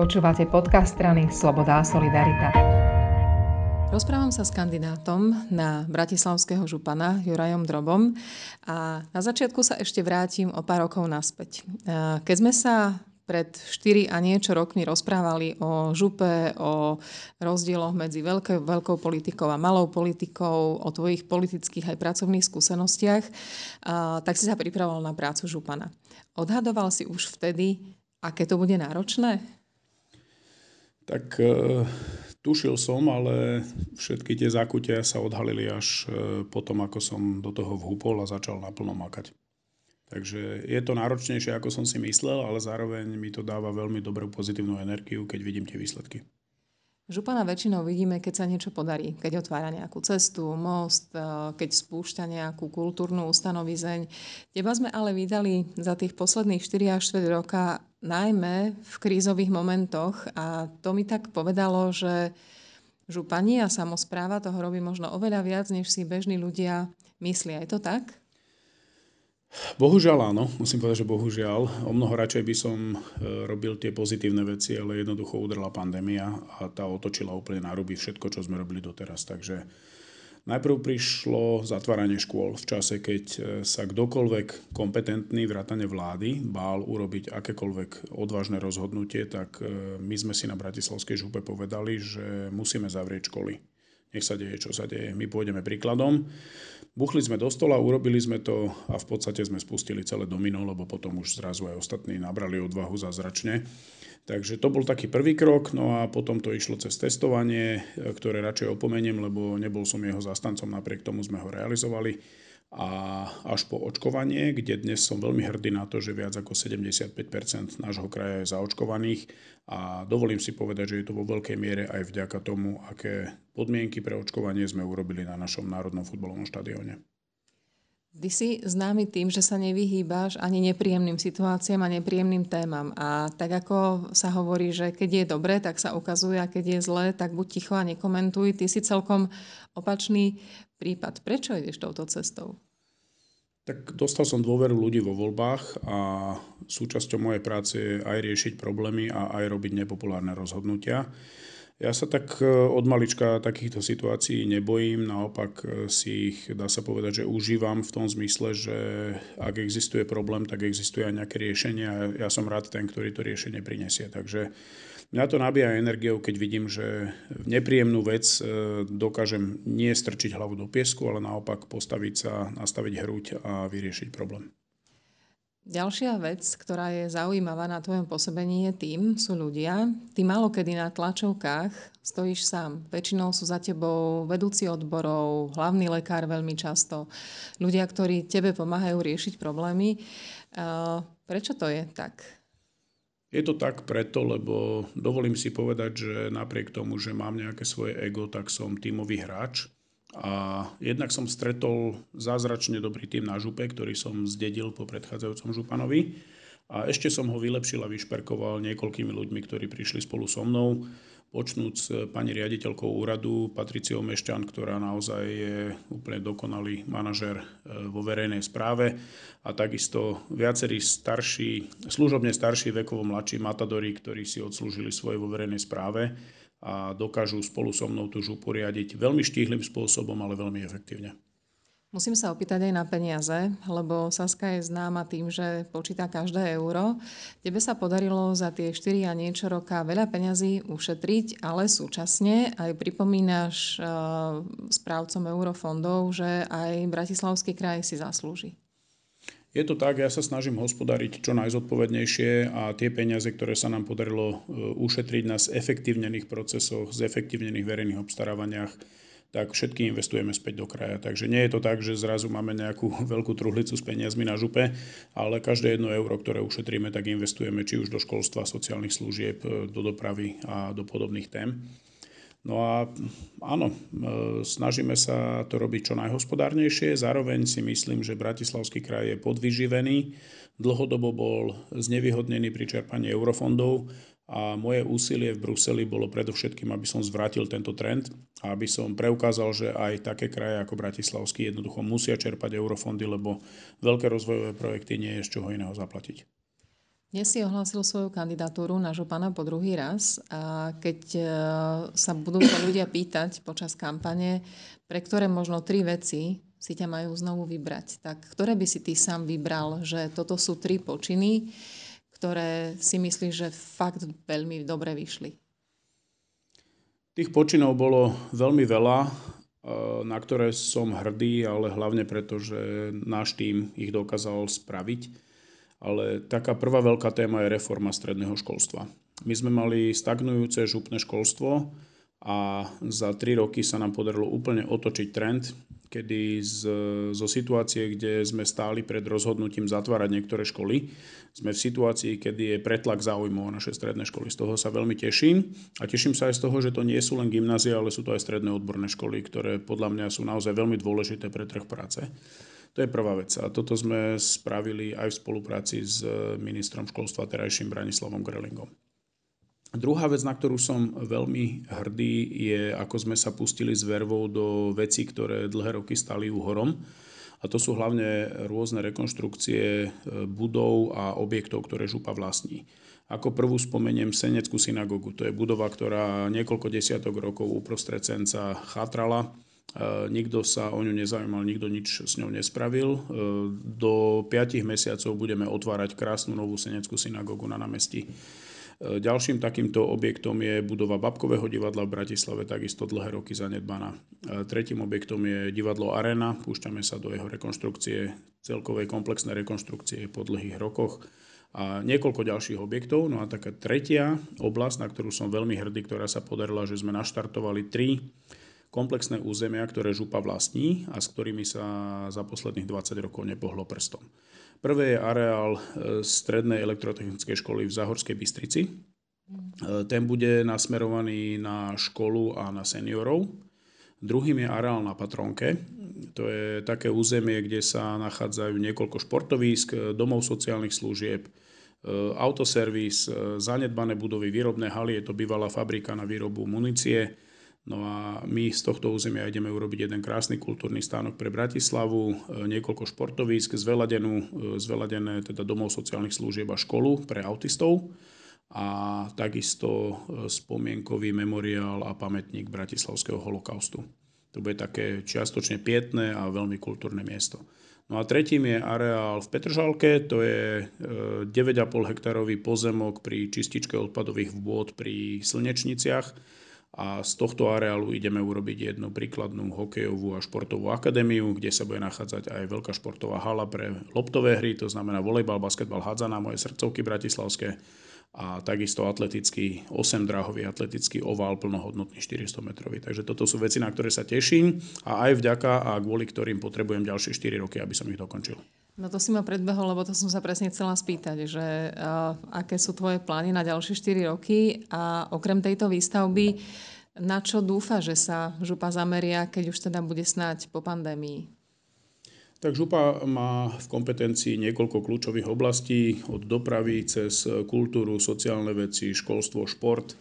Počúvate podcast strany Sloboda a Solidarita. Rozprávam sa s kandidátom na Bratislavského župana Jurajom Drobom a na začiatku sa ešte vrátim o pár rokov naspäť. Keď sme sa pred 4 a niečo rokmi rozprávali o župe, o rozdieloch medzi veľké, veľkou politikou a malou politikou, o tvojich politických aj pracovných skúsenostiach, tak si sa pripravoval na prácu župana. Odhadoval si už vtedy, aké to bude náročné? Tak e, tušil som, ale všetky tie zákutia sa odhalili až e, potom, ako som do toho vhúpol a začal naplno makať. Takže je to náročnejšie, ako som si myslel, ale zároveň mi to dáva veľmi dobrú pozitívnu energiu, keď vidím tie výsledky. Župana väčšinou vidíme, keď sa niečo podarí, keď otvára nejakú cestu, most, e, keď spúšťa nejakú kultúrnu ustanovizeň. Teba sme ale vydali za tých posledných 4 až 4 roka najmä v krízových momentoch a to mi tak povedalo, že župani a samozpráva toho robí možno oveľa viac, než si bežní ľudia myslia. Je to tak? Bohužiaľ áno, musím povedať, že bohužiaľ. O mnoho radšej by som e, robil tie pozitívne veci, ale jednoducho udrla pandémia a tá otočila úplne na ruby všetko, čo sme robili doteraz. Takže najprv prišlo zatváranie škôl v čase, keď e, sa kdokoľvek kompetentný vrátane vlády bál urobiť akékoľvek odvážne rozhodnutie, tak e, my sme si na Bratislavskej župe povedali, že musíme zavrieť školy. Nech sa deje, čo sa deje. My pôjdeme príkladom. Buchli sme do stola, urobili sme to a v podstate sme spustili celé domino, lebo potom už zrazu aj ostatní nabrali odvahu zázračne. Takže to bol taký prvý krok, no a potom to išlo cez testovanie, ktoré radšej opomeniem, lebo nebol som jeho zastancom, napriek tomu sme ho realizovali a až po očkovanie, kde dnes som veľmi hrdý na to, že viac ako 75% nášho kraja je zaočkovaných a dovolím si povedať, že je to vo veľkej miere aj vďaka tomu, aké podmienky pre očkovanie sme urobili na našom národnom futbalovom štadióne. Ty si známy tým, že sa nevyhýbaš ani nepríjemným situáciám a nepríjemným témam. A tak ako sa hovorí, že keď je dobre, tak sa ukazuje a keď je zle, tak buď ticho a nekomentuj. Ty si celkom opačný prípad. Prečo ideš touto cestou? Tak dostal som dôveru ľudí vo voľbách a súčasťou mojej práce je aj riešiť problémy a aj robiť nepopulárne rozhodnutia. Ja sa tak e, od malička takýchto situácií nebojím, naopak e, si ich, dá sa povedať, že užívam v tom zmysle, že ak existuje problém, tak existuje aj nejaké riešenie a ja som rád ten, ktorý to riešenie prinesie. Takže mňa to nabíja energiou, keď vidím, že nepríjemnú vec e, dokážem nie strčiť hlavu do piesku, ale naopak postaviť sa, nastaviť hruď a vyriešiť problém. Ďalšia vec, ktorá je zaujímavá na tvojom pôsobení je tým, sú ľudia. Ty málo kedy na tlačovkách stojíš sám. Väčšinou sú za tebou vedúci odborov, hlavný lekár veľmi často, ľudia, ktorí tebe pomáhajú riešiť problémy. Prečo to je tak? Je to tak preto, lebo dovolím si povedať, že napriek tomu, že mám nejaké svoje ego, tak som tímový hráč a jednak som stretol zázračne dobrý tým na župe, ktorý som zdedil po predchádzajúcom županovi. A ešte som ho vylepšil a vyšperkoval niekoľkými ľuďmi, ktorí prišli spolu so mnou. Počnúť s pani riaditeľkou úradu Patriciou Mešťan, ktorá naozaj je úplne dokonalý manažer e, vo verejnej správe a takisto viacerí starší, služobne starší, vekovo mladší matadori, ktorí si odslúžili svoje vo verejnej správe a dokážu spolu so mnou tú župu riadiť veľmi štíhlým spôsobom, ale veľmi efektívne. Musím sa opýtať aj na peniaze, lebo Saska je známa tým, že počíta každé euro. Tebe sa podarilo za tie 4 a niečo roka veľa peňazí ušetriť, ale súčasne aj pripomínaš uh, správcom eurofondov, že aj Bratislavský kraj si zaslúži. Je to tak, ja sa snažím hospodariť čo najzodpovednejšie a tie peniaze, ktoré sa nám podarilo e, ušetriť na zefektívnených procesoch, zefektívnených verejných obstarávaniach, tak všetky investujeme späť do kraja. Takže nie je to tak, že zrazu máme nejakú veľkú truhlicu s peniazmi na župe, ale každé jedno euro, ktoré ušetríme, tak investujeme či už do školstva, sociálnych služieb, e, do dopravy a do podobných tém. No a áno, e, snažíme sa to robiť čo najhospodárnejšie. Zároveň si myslím, že Bratislavský kraj je podvyživený. Dlhodobo bol znevýhodnený pri čerpaní eurofondov a moje úsilie v Bruseli bolo predovšetkým, aby som zvrátil tento trend a aby som preukázal, že aj také kraje ako Bratislavský jednoducho musia čerpať eurofondy, lebo veľké rozvojové projekty nie je z čoho iného zaplatiť. Dnes si ohlásil svoju kandidatúru na župana po druhý raz a keď e, sa budú ľudia pýtať počas kampane, pre ktoré možno tri veci si ťa majú znovu vybrať, tak ktoré by si ty sám vybral, že toto sú tri počiny, ktoré si myslíš, že fakt veľmi dobre vyšli? Tých počinov bolo veľmi veľa, e, na ktoré som hrdý, ale hlavne preto, že náš tým ich dokázal spraviť ale taká prvá veľká téma je reforma stredného školstva. My sme mali stagnujúce župné školstvo a za tri roky sa nám podarilo úplne otočiť trend, kedy z, zo situácie, kde sme stáli pred rozhodnutím zatvárať niektoré školy, sme v situácii, kedy je pretlak záujmu o naše stredné školy. Z toho sa veľmi teším a teším sa aj z toho, že to nie sú len gymnázia, ale sú to aj stredné odborné školy, ktoré podľa mňa sú naozaj veľmi dôležité pre trh práce. To je prvá vec. A toto sme spravili aj v spolupráci s ministrom školstva terajším Branislavom Grelingom. Druhá vec, na ktorú som veľmi hrdý, je, ako sme sa pustili s vervou do vecí, ktoré dlhé roky stali uhorom. A to sú hlavne rôzne rekonštrukcie e, budov a objektov, ktoré župa vlastní. Ako prvú spomeniem Seneckú synagogu. To je budova, ktorá niekoľko desiatok rokov uprostred Senca chátrala Nikto sa o ňu nezaujímal, nikto nič s ňou nespravil. E, do 5 mesiacov budeme otvárať krásnu novú seneckú synagógu na námestí. E, ďalším takýmto objektom je budova Babkového divadla v Bratislave, takisto dlhé roky zanedbaná. E, tretím objektom je divadlo Arena, púšťame sa do jeho rekonštrukcie, celkovej komplexnej rekonštrukcie po dlhých rokoch a niekoľko ďalších objektov. No a taká tretia oblasť, na ktorú som veľmi hrdý, ktorá sa podarila, že sme naštartovali tri komplexné územia, ktoré župa vlastní a s ktorými sa za posledných 20 rokov nepohlo prstom. Prvé je areál e, Strednej elektrotechnickej školy v Zahorskej Bystrici. E, ten bude nasmerovaný na školu a na seniorov. Druhým je areál na Patronke. To je také územie, kde sa nachádzajú niekoľko športovísk, domov sociálnych služieb, e, autoservis, zanedbané budovy, výrobné haly, je to bývalá fabrika na výrobu munície, No a my z tohto územia ideme urobiť jeden krásny kultúrny stánok pre Bratislavu, e, niekoľko športovísk, zveladenú, e, zveladené teda domov sociálnych služieb a školu pre autistov a takisto e, spomienkový memoriál a pamätník Bratislavského holokaustu. To bude také čiastočne pietné a veľmi kultúrne miesto. No a tretím je areál v Petržalke, to je 9,5 hektárový pozemok pri čističke odpadových vôd pri Slnečniciach, a z tohto areálu ideme urobiť jednu príkladnú hokejovú a športovú akadémiu, kde sa bude nachádzať aj veľká športová hala pre loptové hry, to znamená volejbal, basketbal, hádzana, moje srdcovky bratislavské a takisto atletický 8-dráhový atletický ovál plnohodnotný 400 metrový. Takže toto sú veci, na ktoré sa teším a aj vďaka a kvôli ktorým potrebujem ďalšie 4 roky, aby som ich dokončil. No to si ma predbehol, lebo to som sa presne chcela spýtať, že uh, aké sú tvoje plány na ďalšie 4 roky a okrem tejto výstavby, na čo dúfa, že sa župa zameria, keď už teda bude snáď po pandémii? Tak župa má v kompetencii niekoľko kľúčových oblastí, od dopravy cez kultúru, sociálne veci, školstvo, šport. E,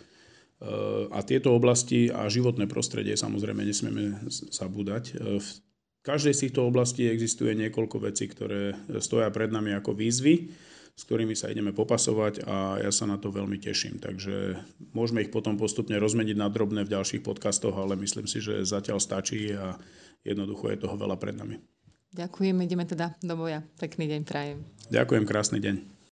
a tieto oblasti a životné prostredie samozrejme nesmieme zabúdať. E, v každej z týchto oblastí existuje niekoľko vecí, ktoré stoja pred nami ako výzvy, s ktorými sa ideme popasovať a ja sa na to veľmi teším. Takže môžeme ich potom postupne rozmeniť na drobné v ďalších podcastoch, ale myslím si, že zatiaľ stačí a jednoducho je toho veľa pred nami. Ďakujem, ideme teda do boja. Pekný deň prajem. Ďakujem, krásny deň.